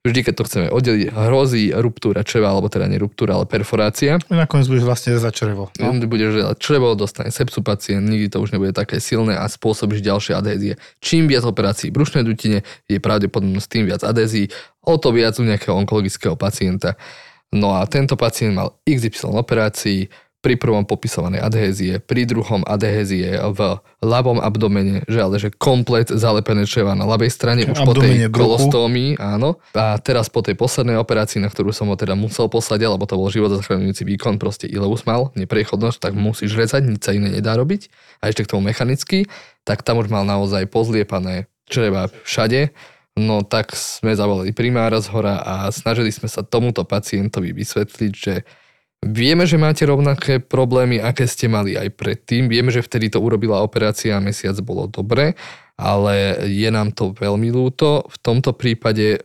vždy, keď to chceme oddeliť, hrozí ruptúra čreva, alebo teda nie ruptúra, ale perforácia. Nakoniec budeš vlastne za črevo. No? Budeš želať črevo, dostane sepsu pacient, nikdy to už nebude také silné a spôsobíš ďalšie adhézie. Čím viac operácií brušnej dutine, je pravdepodobnosť tým viac adhézií, o to viac u nejakého onkologického pacienta. No a tento pacient mal XY operácií, pri prvom popisovanej adhézie, pri druhom adhézie v ľavom abdomene, že ale že komplet zalepené čreva na ľavej strane, už po tej kolostómii, áno. A teraz po tej poslednej operácii, na ktorú som ho teda musel poslať, lebo to bol život zachraňujúci výkon, proste ileus mal, neprechodnosť, tak musíš rezať, nič sa iné nedá robiť. A ešte k tomu mechanicky, tak tam už mal naozaj pozliepané čreva všade. No tak sme zavolali primára z hora a snažili sme sa tomuto pacientovi vysvetliť, že Vieme, že máte rovnaké problémy, aké ste mali aj predtým. Vieme, že vtedy to urobila operácia a mesiac bolo dobre, ale je nám to veľmi ľúto. V tomto prípade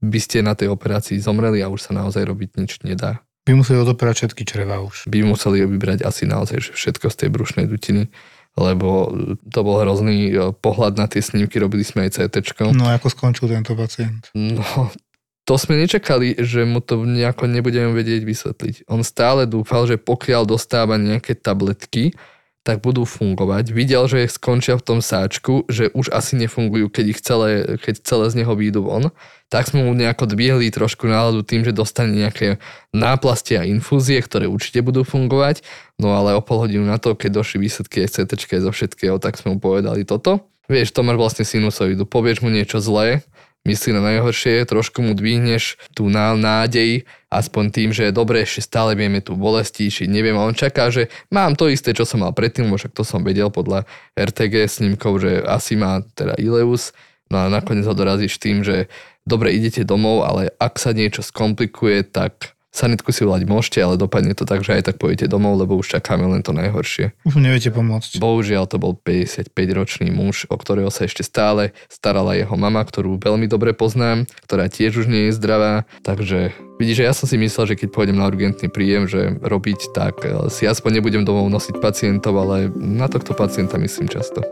by ste na tej operácii zomreli a už sa naozaj robiť nič nedá. By museli odoperať všetky čreva už. By museli vybrať asi naozaj že všetko z tej brušnej dutiny lebo to bol hrozný pohľad na tie snímky, robili sme aj CT. No ako skončil tento pacient? No, to sme nečakali, že mu to nejako nebudeme vedieť vysvetliť. On stále dúfal, že pokiaľ dostáva nejaké tabletky, tak budú fungovať. Videl, že skončia v tom sáčku, že už asi nefungujú, keď ich celé, keď celé z neho výjdu von. Tak sme mu nejako dvihli trošku náladu tým, že dostane nejaké náplastie a infúzie, ktoré určite budú fungovať. No ale o pol hodinu na to, keď došli výsledky aj CT zo všetkého, tak sme mu povedali toto. Vieš, to máš vlastne sinusoidu. Povieš mu niečo zlé, myslí na najhoršie, trošku mu dvihneš tú nádej, aspoň tým, že dobre, ešte stále vieme tu bolesti, či neviem, a on čaká, že mám to isté, čo som mal predtým, však to som vedel podľa RTG snímkov, že asi má teda Ileus, no a nakoniec ho dorazíš tým, že dobre, idete domov, ale ak sa niečo skomplikuje, tak Sanitku si volať môžete, ale dopadne to tak, že aj tak pôjdete domov, lebo už čakáme len to najhoršie. Už neviete pomôcť. Bohužiaľ to bol 55-ročný muž, o ktorého sa ešte stále starala jeho mama, ktorú veľmi dobre poznám, ktorá tiež už nie je zdravá. Takže vidíš, že ja som si myslel, že keď pôjdem na urgentný príjem, že robiť, tak eh, si aspoň nebudem domov nosiť pacientov, ale na tohto pacienta myslím často.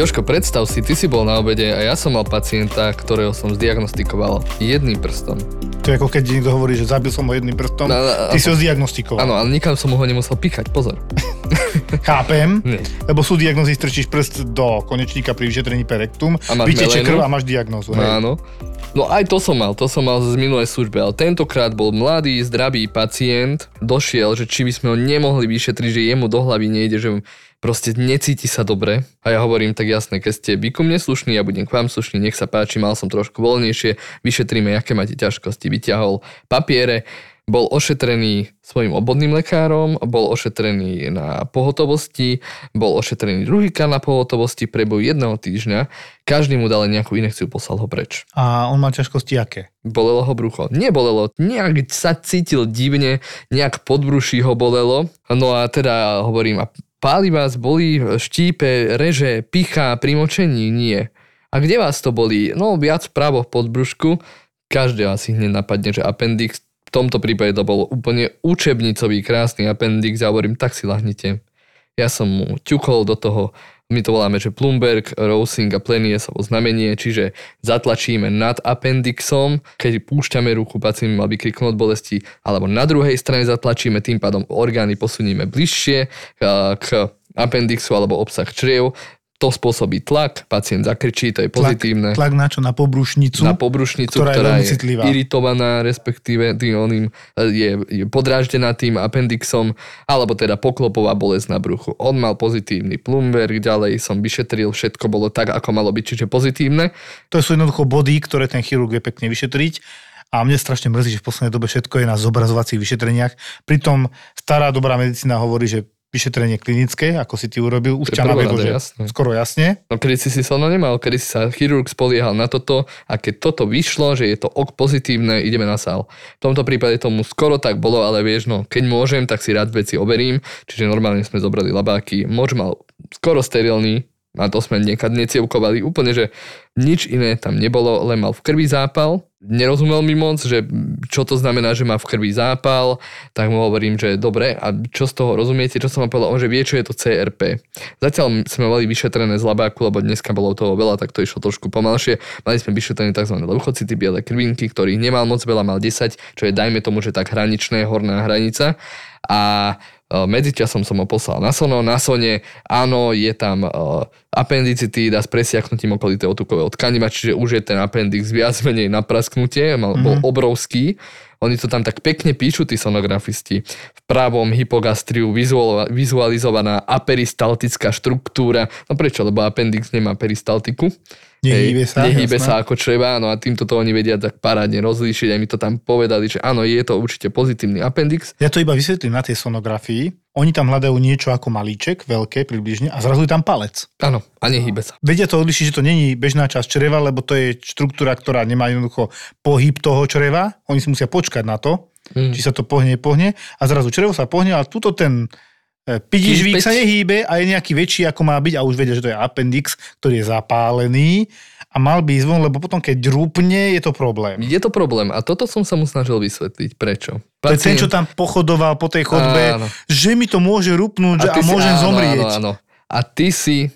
Joško, predstav si, ty si bol na obede a ja som mal pacienta, ktorého som zdiagnostikoval jedným prstom. To je ako keď niekto hovorí, že zabil som ho jedným prstom, no, no, ty si ho zdiagnostikoval. Áno, ale nikam som ho nemusel píchať, pozor. Chápem, Nie. lebo sú diagnozy, strčíš prst do konečníka pri vyšetrení perektum, vyteče krv a máš diagnózu. Áno. No aj to som mal, to som mal z minulej služby, ale tentokrát bol mladý, zdravý pacient, došiel, že či by sme ho nemohli vyšetriť, že jemu do hlavy nejde, že proste necíti sa dobre. A ja hovorím tak jasne, keď ste vy ku mne slušní, ja budem k vám slušný, nech sa páči, mal som trošku voľnejšie, vyšetríme, aké máte ťažkosti. Vyťahol papiere, bol ošetrený svojim obvodným lekárom, bol ošetrený na pohotovosti, bol ošetrený druhýkrát na pohotovosti prebehu jedného týždňa, každý mu dal nejakú inekciu, poslal ho preč. A on mal ťažkosti aké? Bolelo ho brucho. Nebolelo, nejak sa cítil divne, nejak podbruší ho bolelo. No a teda hovorím, a Páli vás, bolí, štípe, reže, pichá pri močení? Nie. A kde vás to bolí? No viac pravo v podbrušku. Každý asi hneď napadne, že appendix. V tomto prípade to bol úplne učebnicový krásny appendix. Ja hovorím, tak si lahnite. Ja som mu ťukol do toho my to voláme, že Plumberg, Rosing a Pleniusovo znamenie, čiže zatlačíme nad appendixom, keď púšťame ruku, pacient mal vykriknúť bolesti, alebo na druhej strane zatlačíme, tým pádom orgány posunieme bližšie k appendixu alebo obsah čriev to spôsobí tlak, pacient zakričí, to je pozitívne. Tlak, tlak na čo? Na pobrušnicu? Na pobrušnicu, ktorá, ktorá je, je iritovaná, respektíve tým oným, je, je podráždená tým appendixom, alebo teda poklopová bolesť na bruchu. On mal pozitívny plumberg, ďalej som vyšetril, všetko bolo tak, ako malo byť, čiže pozitívne. To sú jednoducho body, ktoré ten chirurg vie pekne vyšetriť. A mne strašne mrzí, že v poslednej dobe všetko je na zobrazovacích vyšetreniach. Pritom stará dobrá medicína hovorí, že vyšetrenie klinické, ako si ty urobil, už ťa nabilo, že jasné. skoro jasne. No kedy si si sa nemal, kedy si sa chirurg spoliehal na toto a keď toto vyšlo, že je to ok pozitívne, ideme na sál. V tomto prípade tomu skoro tak bolo, ale vieš, no keď môžem, tak si rád veci overím, čiže normálne sme zobrali labáky, moč mal skoro sterilný, A to sme niekad necievkovali úplne, že nič iné tam nebolo, len mal v krvi zápal. Nerozumel mi moc, že čo to znamená, že má v krvi zápal, tak mu hovorím, že dobre, a čo z toho rozumiete, čo som vám povedal, on že vie, čo je to CRP. Zatiaľ sme mali vyšetrené z labáku, lebo dneska bolo toho veľa, tak to išlo trošku pomalšie. Mali sme vyšetrené tzv. leukocyty, biele krvinky, ktorých nemal moc veľa, mal 10, čo je dajme tomu, že tak hraničné, horná hranica. A medzičasom som ho poslal na sono, na sone, áno, je tam uh, appendicitída s presiaknutím okolitého tukového tkaniva, čiže už je ten appendix viac menej na prasknutie, mal, mm-hmm. bol mhm. obrovský. Oni to tam tak pekne píšu, tí sonografisti. V pravom hypogastriu vizualizovaná aperistaltická štruktúra. No prečo? Lebo appendix nemá peristaltiku. Nehýbe sa. Nehýbe sa ako čreva, no a týmto to oni vedia tak parádne rozlíšiť. Aj mi to tam povedali, že áno, je to určite pozitívny appendix. Ja to iba vysvetlím na tej sonografii. Oni tam hľadajú niečo ako malíček, veľké približne, a zrazu je tam palec. Áno, a nehýbe sa. Vedia to odlišiť, že to není bežná časť čreva, lebo to je štruktúra, ktorá nemá jednoducho pohyb toho čreva. Oni si musia počkať na to, mm. či sa to pohne, pohne. A zrazu črevo sa pohne, ale tuto ten E, Pidižvík sa nehýbe a je nejaký väčší, ako má byť a už vedia, že to je appendix, ktorý je zapálený a mal by ísť von, lebo potom keď rúpne, je to problém. Je to problém a toto som sa mu snažil vysvetliť. Prečo? Pacient... To je ten, čo tam pochodoval po tej chodbe, áno. že mi to môže rúpnúť a, a môžem si, áno, zomrieť. Áno, áno. A ty si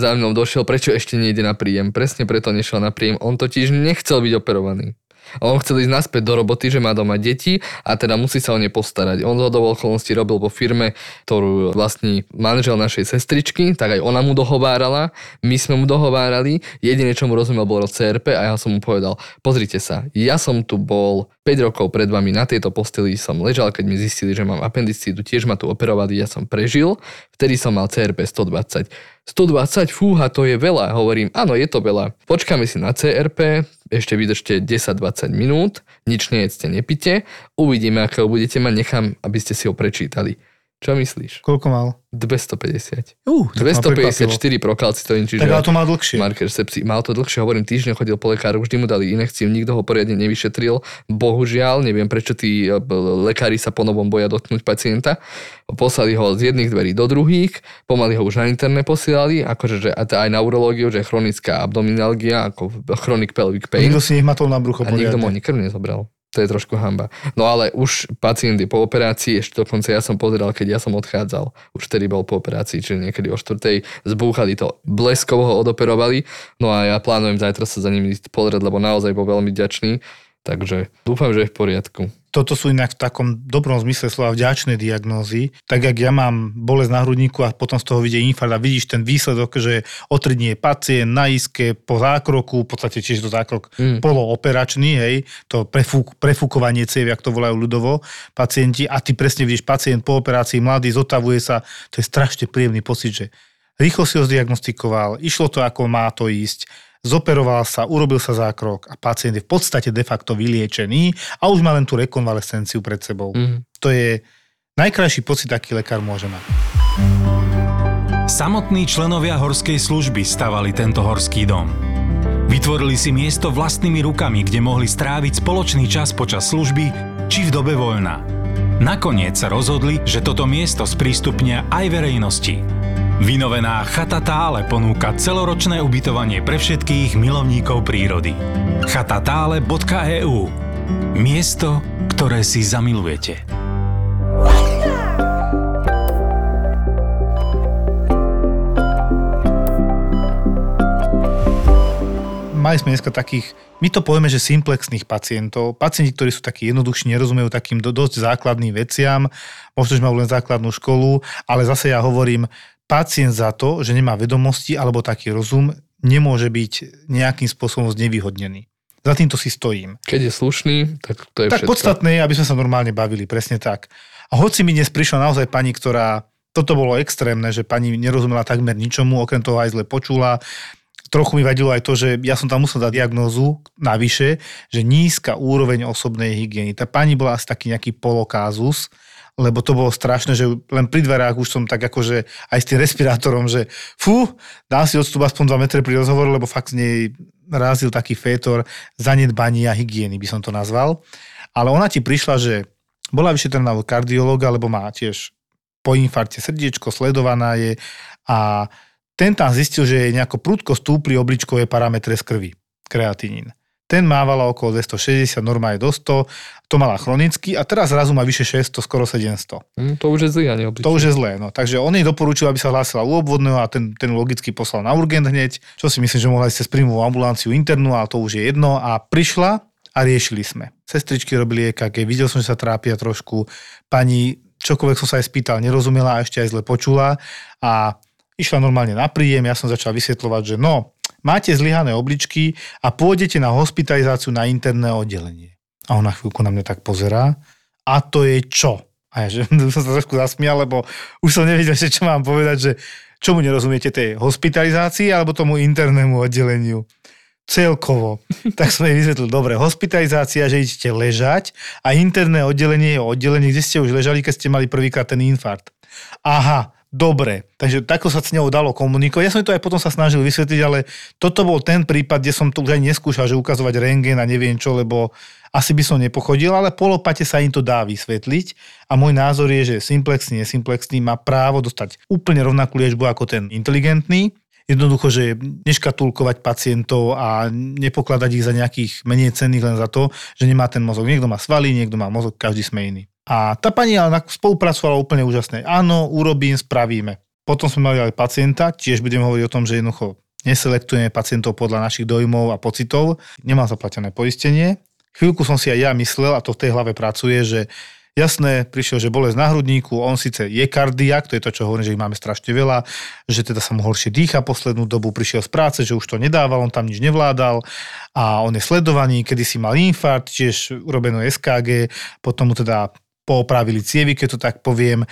za mnou došiel, prečo ešte nejde na príjem. Presne preto nešiel na príjem. On totiž nechcel byť operovaný. A on chcel ísť naspäť do roboty, že má doma deti a teda musí sa o ne postarať. On do okolností robil vo firme, ktorú vlastní manžel našej sestričky, tak aj ona mu dohovárala, my sme mu dohovárali, jediné, čo mu rozumel, bolo CRP a ja som mu povedal, pozrite sa, ja som tu bol 5 rokov pred vami na tejto posteli som ležal, keď mi zistili, že mám appendicitu, tiež ma tu operovali, ja som prežil, vtedy som mal CRP 120. 120, fúha, to je veľa. Hovorím, áno, je to veľa. Počkáme si na CRP, ešte vydržte 10-20 minút, nič nejedzte, nepite, uvidíme, akého budete mať, nechám, aby ste si ho prečítali. Čo myslíš? Koľko mal? 250. Uh, 254 prokalcitóny, čiže... Tak ale to mal dlhšie. Marker sepsi. Mal to dlhšie, hovorím, týždeň chodil po lekáru, vždy mu dali inekciu, nikto ho poriadne nevyšetril. Bohužiaľ, neviem prečo tí e, lekári sa ponovom boja dotknúť pacienta. Poslali ho z jedných dverí do druhých, pomaly ho už na interné posielali, akože že aj na urológiu, že chronická abdominalgia, ako chronic pelvic pain. Nikto si nehmatol na brucho A nikto mu ani krv nezobral. To je trošku hamba. No ale už pacient je po operácii, ešte dokonca ja som pozeral, keď ja som odchádzal. Už vtedy bol po operácii, čiže niekedy o štvrtej zbúchali to. Bleskovo ho odoperovali. No a ja plánujem zajtra sa za ním ísť pozrieť, lebo naozaj bol veľmi ďačný. Takže dúfam, že je v poriadku toto sú inak v takom dobrom zmysle slova vďačné diagnózy. Tak jak ja mám bolesť na hrudníku a potom z toho vidie infarkt a vidíš ten výsledok, že o 3 dní je pacient na iske po zákroku, v podstate tiež to zákrok mm. polooperačný, hej, to prefúk, prefúkovanie ciev, jak to volajú ľudovo pacienti a ty presne vidíš pacient po operácii, mladý, zotavuje sa, to je strašne príjemný pocit, že rýchlo si ho zdiagnostikoval, išlo to ako má to ísť, zoperoval sa, urobil sa zákrok a pacient je v podstate de facto vyliečený a už má len tú rekonvalescenciu pred sebou. Mm. To je najkrajší pocit, aký lekár môže mať. Samotní členovia horskej služby stavali tento horský dom. Vytvorili si miesto vlastnými rukami, kde mohli stráviť spoločný čas počas služby či v dobe voľna. Nakoniec sa rozhodli, že toto miesto sprístupnia aj verejnosti. Vynovená Chata Tále ponúka celoročné ubytovanie pre všetkých milovníkov prírody. chatatále.eu Miesto, ktoré si zamilujete. mali sme dneska takých, my to povieme, že simplexných pacientov, pacienti, ktorí sú takí jednoduchší, nerozumejú takým dosť základným veciam, možno, že majú len základnú školu, ale zase ja hovorím, pacient za to, že nemá vedomosti alebo taký rozum, nemôže byť nejakým spôsobom znevýhodnený. Za týmto si stojím. Keď je slušný, tak to je Tak všetko. podstatné je, aby sme sa normálne bavili, presne tak. A hoci mi dnes prišla naozaj pani, ktorá, toto bolo extrémne, že pani nerozumela takmer ničomu, okrem toho aj zle počula, trochu mi vadilo aj to, že ja som tam musel dať diagnózu navyše, že nízka úroveň osobnej hygieny. Tá pani bola asi taký nejaký polokázus, lebo to bolo strašné, že len pri dverách už som tak akože aj s tým respirátorom, že fú, dám si odstup aspoň 2 metre pri rozhovoru, lebo fakt z nej razil taký fétor zanedbania hygieny, by som to nazval. Ale ona ti prišla, že bola vyšetrená od kardiológa, lebo má tiež po infarkte srdiečko, sledovaná je a ten tam zistil, že nejako prudko stúpli obličkové parametre z krvi, kreatinín. Ten mávala okolo 260, norma je do 100, to mala chronicky a teraz zrazu má vyše 600, skoro 700. Mm, to už je zlý, ani To už je zlé, no. Takže on jej doporučil, aby sa hlásila u obvodného a ten, ten logicky poslal na urgent hneď, čo si myslím, že mohla ísť cez príjmovú ambulanciu internú, ale to už je jedno. A prišla a riešili sme. Sestričky robili EKG, videl som, že sa trápia trošku. Pani, čokoľvek som sa aj spýtal, nerozumela a ešte aj zle počula a išla normálne na príjem, ja som začal vysvetľovať, že no, máte zlyhané obličky a pôjdete na hospitalizáciu na interné oddelenie. A ona chvíľku na mňa tak pozerá. A to je čo? A ja že som sa trošku zasmial, lebo už som nevedel, čo mám povedať, že čomu nerozumiete tej hospitalizácii alebo tomu internému oddeleniu. Celkovo. Tak som jej vysvetlil, dobre, hospitalizácia, že idete ležať a interné oddelenie je oddelenie, kde ste už ležali, keď ste mali prvýkrát ten infarkt. Aha, dobre. Takže takto sa s ňou dalo komunikovať. Ja som to aj potom sa snažil vysvetliť, ale toto bol ten prípad, kde som to už aj neskúšal, že ukazovať rengen a neviem čo, lebo asi by som nepochodil, ale polopate sa im to dá vysvetliť. A môj názor je, že simplexný, nesimplexný má právo dostať úplne rovnakú liečbu ako ten inteligentný. Jednoducho, že neškatulkovať pacientov a nepokladať ich za nejakých menej cenných len za to, že nemá ten mozog. Niekto má svaly, niekto má mozog, každý sme iný. A tá pani ale spolupracovala úplne úžasne. Áno, urobím, spravíme. Potom sme mali aj pacienta, tiež budem hovoriť o tom, že jednoducho neselektujeme pacientov podľa našich dojmov a pocitov. Nemám zaplatené poistenie. Chvíľku som si aj ja myslel, a to v tej hlave pracuje, že jasné, prišiel, že bolesť na hrudníku, on síce je kardiak, to je to, čo hovorím, že ich máme strašne veľa, že teda sa mu horšie dýcha poslednú dobu, prišiel z práce, že už to nedával, on tam nič nevládal a on je sledovaný, kedy si mal infarkt, tiež urobenú SKG, potom mu teda poopravili cievy, keď to tak poviem.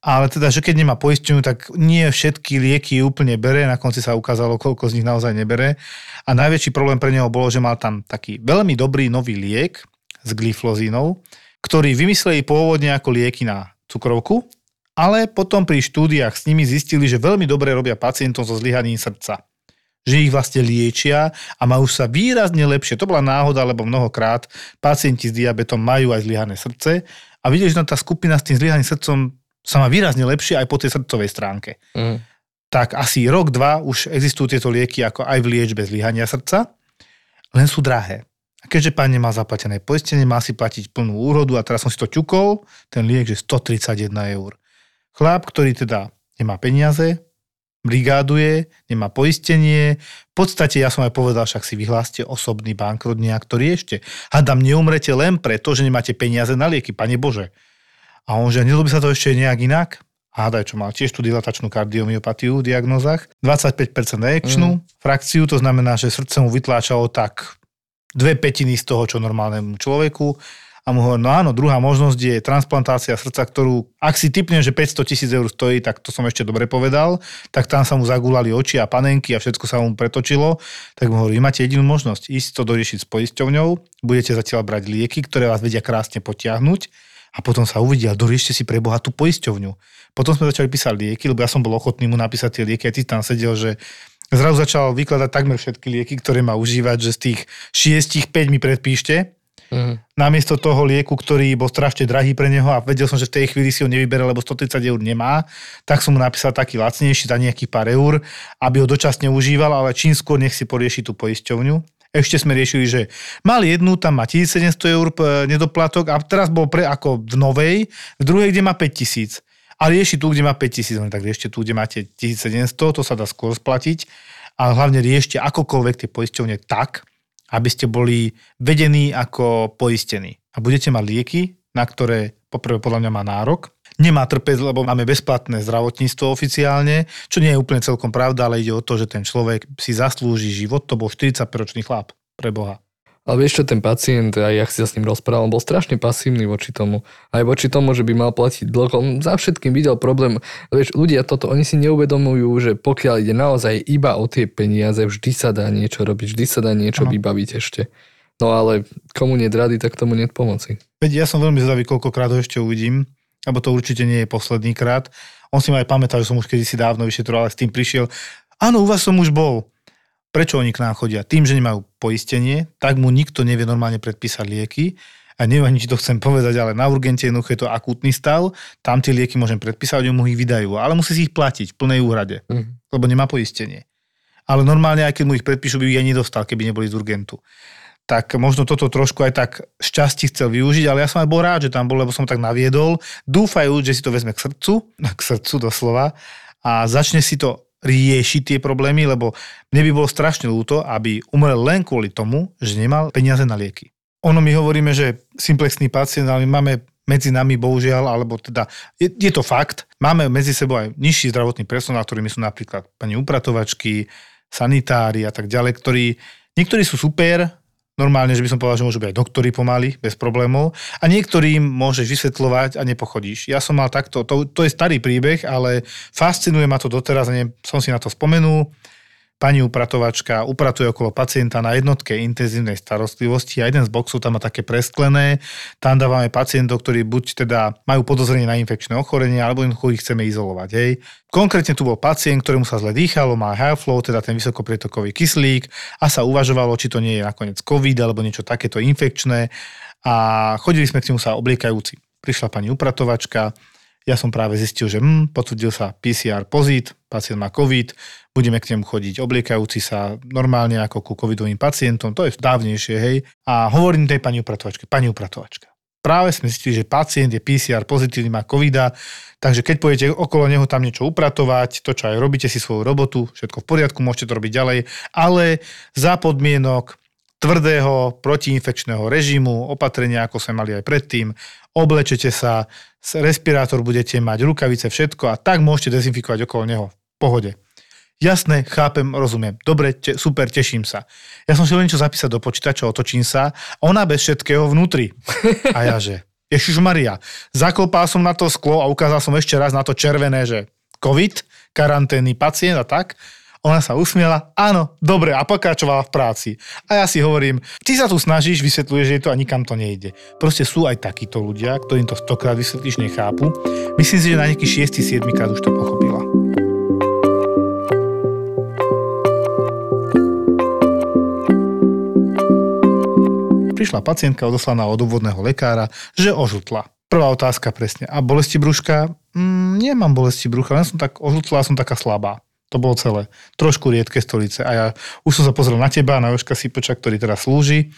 Ale teda, že keď nemá poisteniu, tak nie všetky lieky úplne bere, na konci sa ukázalo, koľko z nich naozaj nebere. A najväčší problém pre neho bolo, že mal tam taký veľmi dobrý nový liek s glyflozínou, ktorý vymysleli pôvodne ako lieky na cukrovku, ale potom pri štúdiách s nimi zistili, že veľmi dobre robia pacientom so zlyhaním srdca že ich vlastne liečia a majú sa výrazne lepšie. To bola náhoda, lebo mnohokrát pacienti s diabetom majú aj zlyhané srdce a videli, že tá skupina s tým zlyhaným srdcom sa má výrazne lepšie aj po tej srdcovej stránke. Mm. Tak asi rok, dva už existujú tieto lieky ako aj v liečbe zlyhania srdca, len sú drahé. A keďže pán nemá zaplatené poistenie, má si platiť plnú úrodu a teraz som si to ťukol, ten liek, že 131 eur. Chlap, ktorý teda nemá peniaze, brigáduje, nemá poistenie. V podstate ja som aj povedal, však si vyhláste osobný bankrot nejak to riešte. Hadam, neumrete len preto, že nemáte peniaze na lieky, pane Bože. A on, že nedobí sa to ešte nejak inak? A hádaj, čo mal tiež tú dilatačnú kardiomyopatiu v diagnozách. 25% ejekčnú mm. frakciu, to znamená, že srdce mu vytláčalo tak dve petiny z toho, čo normálnemu človeku a mu hovorí, no áno, druhá možnosť je transplantácia srdca, ktorú, ak si typnem, že 500 tisíc eur stojí, tak to som ešte dobre povedal, tak tam sa mu zagulali oči a panenky a všetko sa mu pretočilo, tak mu hovorí, máte jedinú možnosť, ísť to doriešiť s poisťovňou, budete zatiaľ brať lieky, ktoré vás vedia krásne potiahnuť a potom sa uvidia, doriešte si pre Boha tú poisťovňu. Potom sme začali písať lieky, lebo ja som bol ochotný mu napísať tie lieky a ty tam sedel, že zrazu začal vykladať takmer všetky lieky, ktoré má užívať, že z tých šiestich 5 mi predpíšte Mm. Namiesto toho lieku, ktorý bol strašne drahý pre neho a vedel som, že v tej chvíli si ho nevybere, lebo 130 eur nemá, tak som mu napísal taký lacnejší za nejakých pár eur, aby ho dočasne užíval, ale čím skôr nech si porieši tú poisťovňu. Ešte sme riešili, že mal jednu, tam má 1700 eur e, nedoplatok a teraz bol pre ako v novej, v druhej, kde má 5000. A rieši tu, kde má 5000, no tak riešte tu, kde máte 1700, to sa dá skôr splatiť. A hlavne riešte akokoľvek tie poisťovne tak, aby ste boli vedení ako poistení. A budete mať lieky, na ktoré poprvé podľa mňa má nárok. Nemá trpieť, lebo máme bezplatné zdravotníctvo oficiálne, čo nie je úplne celkom pravda, ale ide o to, že ten človek si zaslúži život. To bol 45-ročný chlap, pre Boha. Ale vieš čo, ten pacient, aj ja si sa s ním rozprával, bol strašne pasívny voči tomu. Aj voči tomu, že by mal platiť dlh. On za všetkým videl problém. Vieš, ľudia toto, oni si neuvedomujú, že pokiaľ ide naozaj iba o tie peniaze, vždy sa dá niečo robiť, vždy sa dá niečo ano. vybaviť ešte. No ale komu nie rady, tak tomu nie pomoci. Veď ja som veľmi zvedavý, koľkokrát ho ešte uvidím, lebo to určite nie je posledný krát. On si ma aj pamätá, že som už kedysi dávno vyšetroval, ale s tým prišiel. Áno, u vás som už bol. Prečo oni k nám chodia? Tým, že nemajú poistenie, tak mu nikto nevie normálne predpísať lieky. A neviem či to chcem povedať, ale na urgente jednoducho je to akútny stav, tam tie lieky môžem predpísať, oni mu ich vydajú, ale musí si ich platiť v plnej úhrade, Mhm. lebo nemá poistenie. Ale normálne, aj keď mu ich predpíšu, by ich aj nedostal, keby neboli z urgentu. Tak možno toto trošku aj tak šťastí chcel využiť, ale ja som aj bol rád, že tam bol, lebo som tak naviedol, dúfajúc, že si to vezme k srdcu, k srdcu doslova, a začne si to riešiť tie problémy, lebo mne by bolo strašne ľúto, aby umrel len kvôli tomu, že nemal peniaze na lieky. Ono my hovoríme, že simplexný pacient, ale my máme medzi nami bohužiaľ, alebo teda je, je to fakt, máme medzi sebou aj nižší zdravotný personál, ktorými sú napríklad pani upratovačky, sanitári a tak ďalej, ktorí, niektorí sú super, normálne, že by som povedal, že môžu byť aj doktori pomaly, bez problémov. A niektorým môžeš vysvetľovať a nepochodíš. Ja som mal takto, to, to je starý príbeh, ale fascinuje ma to doteraz a ne, som si na to spomenul. Pani upratovačka upratuje okolo pacienta na jednotke intenzívnej starostlivosti a jeden z boxov tam má také presklené. Tam dávame pacientov, ktorí buď teda majú podozrenie na infekčné ochorenie, alebo jednoducho ich chceme izolovať. Hej. Konkrétne tu bol pacient, ktorému sa zle dýchalo, má high flow, teda ten vysokoprietokový kyslík a sa uvažovalo, či to nie je nakoniec COVID alebo niečo takéto infekčné. A chodili sme k nemu sa obliekajúci. Prišla pani upratovačka, ja som práve zistil, že hm, potvrdil sa PCR pozit, pacient má COVID, budeme k nemu chodiť obliekajúci sa normálne ako ku covidovým pacientom, to je dávnejšie, hej. A hovorím tej pani upratovačke, pani upratovačka. Práve sme zistili, že pacient je PCR pozitívny, má covida, takže keď pôjdete okolo neho tam niečo upratovať, to čo aj robíte si svoju robotu, všetko v poriadku, môžete to robiť ďalej, ale za podmienok tvrdého protiinfekčného režimu, opatrenia, ako sme mali aj predtým, oblečete sa, respirátor budete mať, rukavice, všetko a tak môžete dezinfikovať okolo neho. Pohode. Jasné, chápem, rozumiem. Dobre, te, super, teším sa. Ja som si len niečo zapísať do počítača, otočím sa, ona bez všetkého vnútri. A ja že, Ježiš Maria, zaklopal som na to sklo a ukázal som ešte raz na to červené, že COVID, karanténny pacient a tak. Ona sa usmiela, áno, dobre, a pokračovala v práci. A ja si hovorím, ty sa tu snažíš, vysvetľuješ, že je to a nikam to nejde. Proste sú aj takíto ľudia, ktorým to stokrát vysvetlíš, nechápu. Myslím si, že na nejaký 6. 7 krát už to pochopila. Prišla pacientka odoslaná od úvodného lekára, že ožutla. Prvá otázka presne. A bolesti brúška? Mm, nemám bolesti brúška, len som tak ožutla som taká slabá. To bolo celé. Trošku riedke stolice. A ja už som sa pozrel na teba, na Jožka Sipoča, ktorý teraz slúži,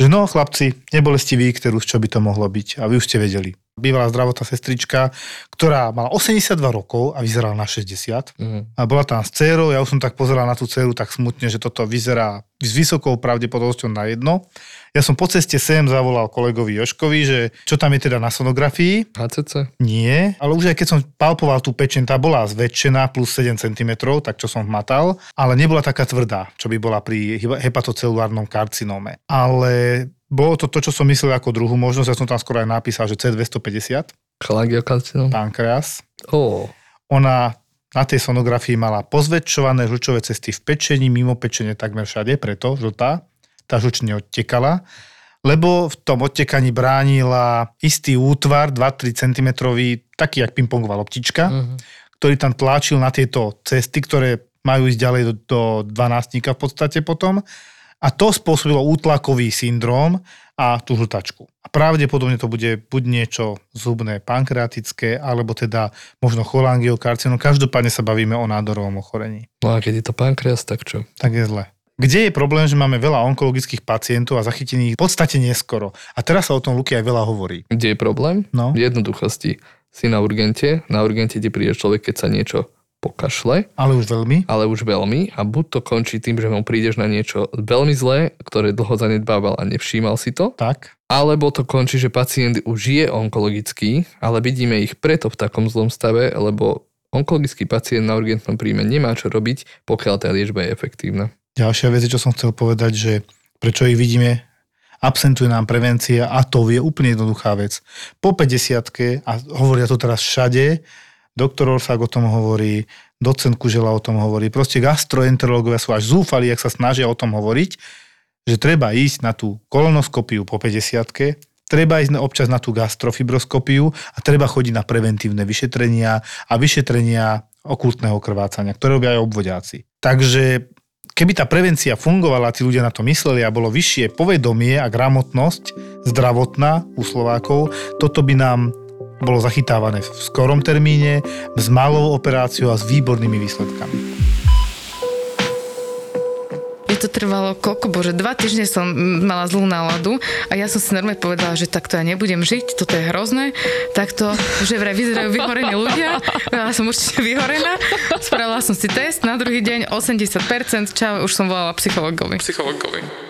že no chlapci, nebolestivý ykterus, čo by to mohlo byť. A vy už ste vedeli. Bývalá zdravotná sestrička, ktorá mala 82 rokov a vyzerala na 60. Mhm. A bola tam s dcerou, ja už som tak pozeral na tú dceru tak smutne, že toto vyzerá s vysokou pravdepodobnosťou na jedno. Ja som po ceste sem zavolal kolegovi Joškovi, že čo tam je teda na sonografii. HCC? Nie, ale už aj keď som palpoval tú pečen, tá bola zväčšená plus 7 cm, tak čo som hmatal, ale nebola taká tvrdá, čo by bola pri hepatocelulárnom karcinóme. Ale bolo to to, čo som myslel ako druhú možnosť, ja som tam skoro aj napísal, že C250, Cholangiokarcinom? pankreas. Ó, Ona na tej sonografii mala pozväčšované žlčové cesty v pečení, mimo pečenie takmer všade, preto žltá, tá žlč neodtekala, lebo v tom odtekaní bránila istý útvar, 2-3 cm, taký jak pingpongová loptička, Mhm. ktorý tam tlačil na tieto cesty, ktoré majú ísť ďalej do, do 12 v podstate potom. A to spôsobilo útlakový syndróm a tú žltačku. A pravdepodobne to bude buď niečo zubné pankreatické, alebo teda možno cholangiokarcinom. Každopádne sa bavíme o nádorovom ochorení. No a keď je to pankreas, tak čo? Tak je zle. Kde je problém, že máme veľa onkologických pacientov a zachytených v podstate neskoro. A teraz sa o tom Luky aj veľa hovorí. Kde je problém? No. V jednoduchosti. Si na urgente, na urgente ti príde človek, keď sa niečo pokašle, Ale už veľmi. ale už veľmi a buď to končí tým, že mu prídeš na niečo veľmi zlé, ktoré dlho zanedbával a nevšímal si to, Tak. alebo to končí, že pacient už je onkologický, ale vidíme ich preto v takom zlom stave, lebo onkologický pacient na urgentnom príjme nemá čo robiť, pokiaľ tá liečba je efektívna. Ďalšia vec, čo som chcel povedať, že prečo ich vidíme, absentuje nám prevencia a to je úplne jednoduchá vec. Po 50 a hovoria to teraz všade, doktor Orfák o tom hovorí, docent Kužela o tom hovorí, proste gastroenterológovia sú až zúfali, ak sa snažia o tom hovoriť, že treba ísť na tú kolonoskopiu po 50 treba ísť občas na tú gastrofibroskopiu a treba chodiť na preventívne vyšetrenia a vyšetrenia okultného krvácania, ktoré robia aj obvodiaci. Takže Keby tá prevencia fungovala, tí ľudia na to mysleli a bolo vyššie povedomie a gramotnosť zdravotná u Slovákov, toto by nám bolo zachytávané v skorom termíne, s malou operáciou a s výbornými výsledkami to trvalo koľko, bože, dva týždne som mala zlú náladu a ja som si normálne povedala, že takto ja nebudem žiť, toto je hrozné, takto, že vraj vyzerajú vyhorení ľudia, ja som určite vyhorená, spravila som si test, na druhý deň 80%, čau, už som volala psychologovi. Psychologovi.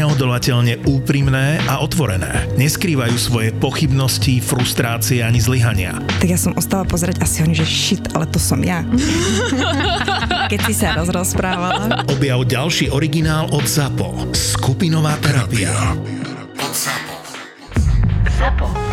neodolateľne úprimné a otvorené. Neskrývajú svoje pochybnosti, frustrácie ani zlyhania. Tak ja som ostala pozerať asi oni, že shit, ale to som ja. Keď si sa rozprávala. Objav ďalší originál od ZAPO. Skupinová terapia. Od ZAPO. ZAPO.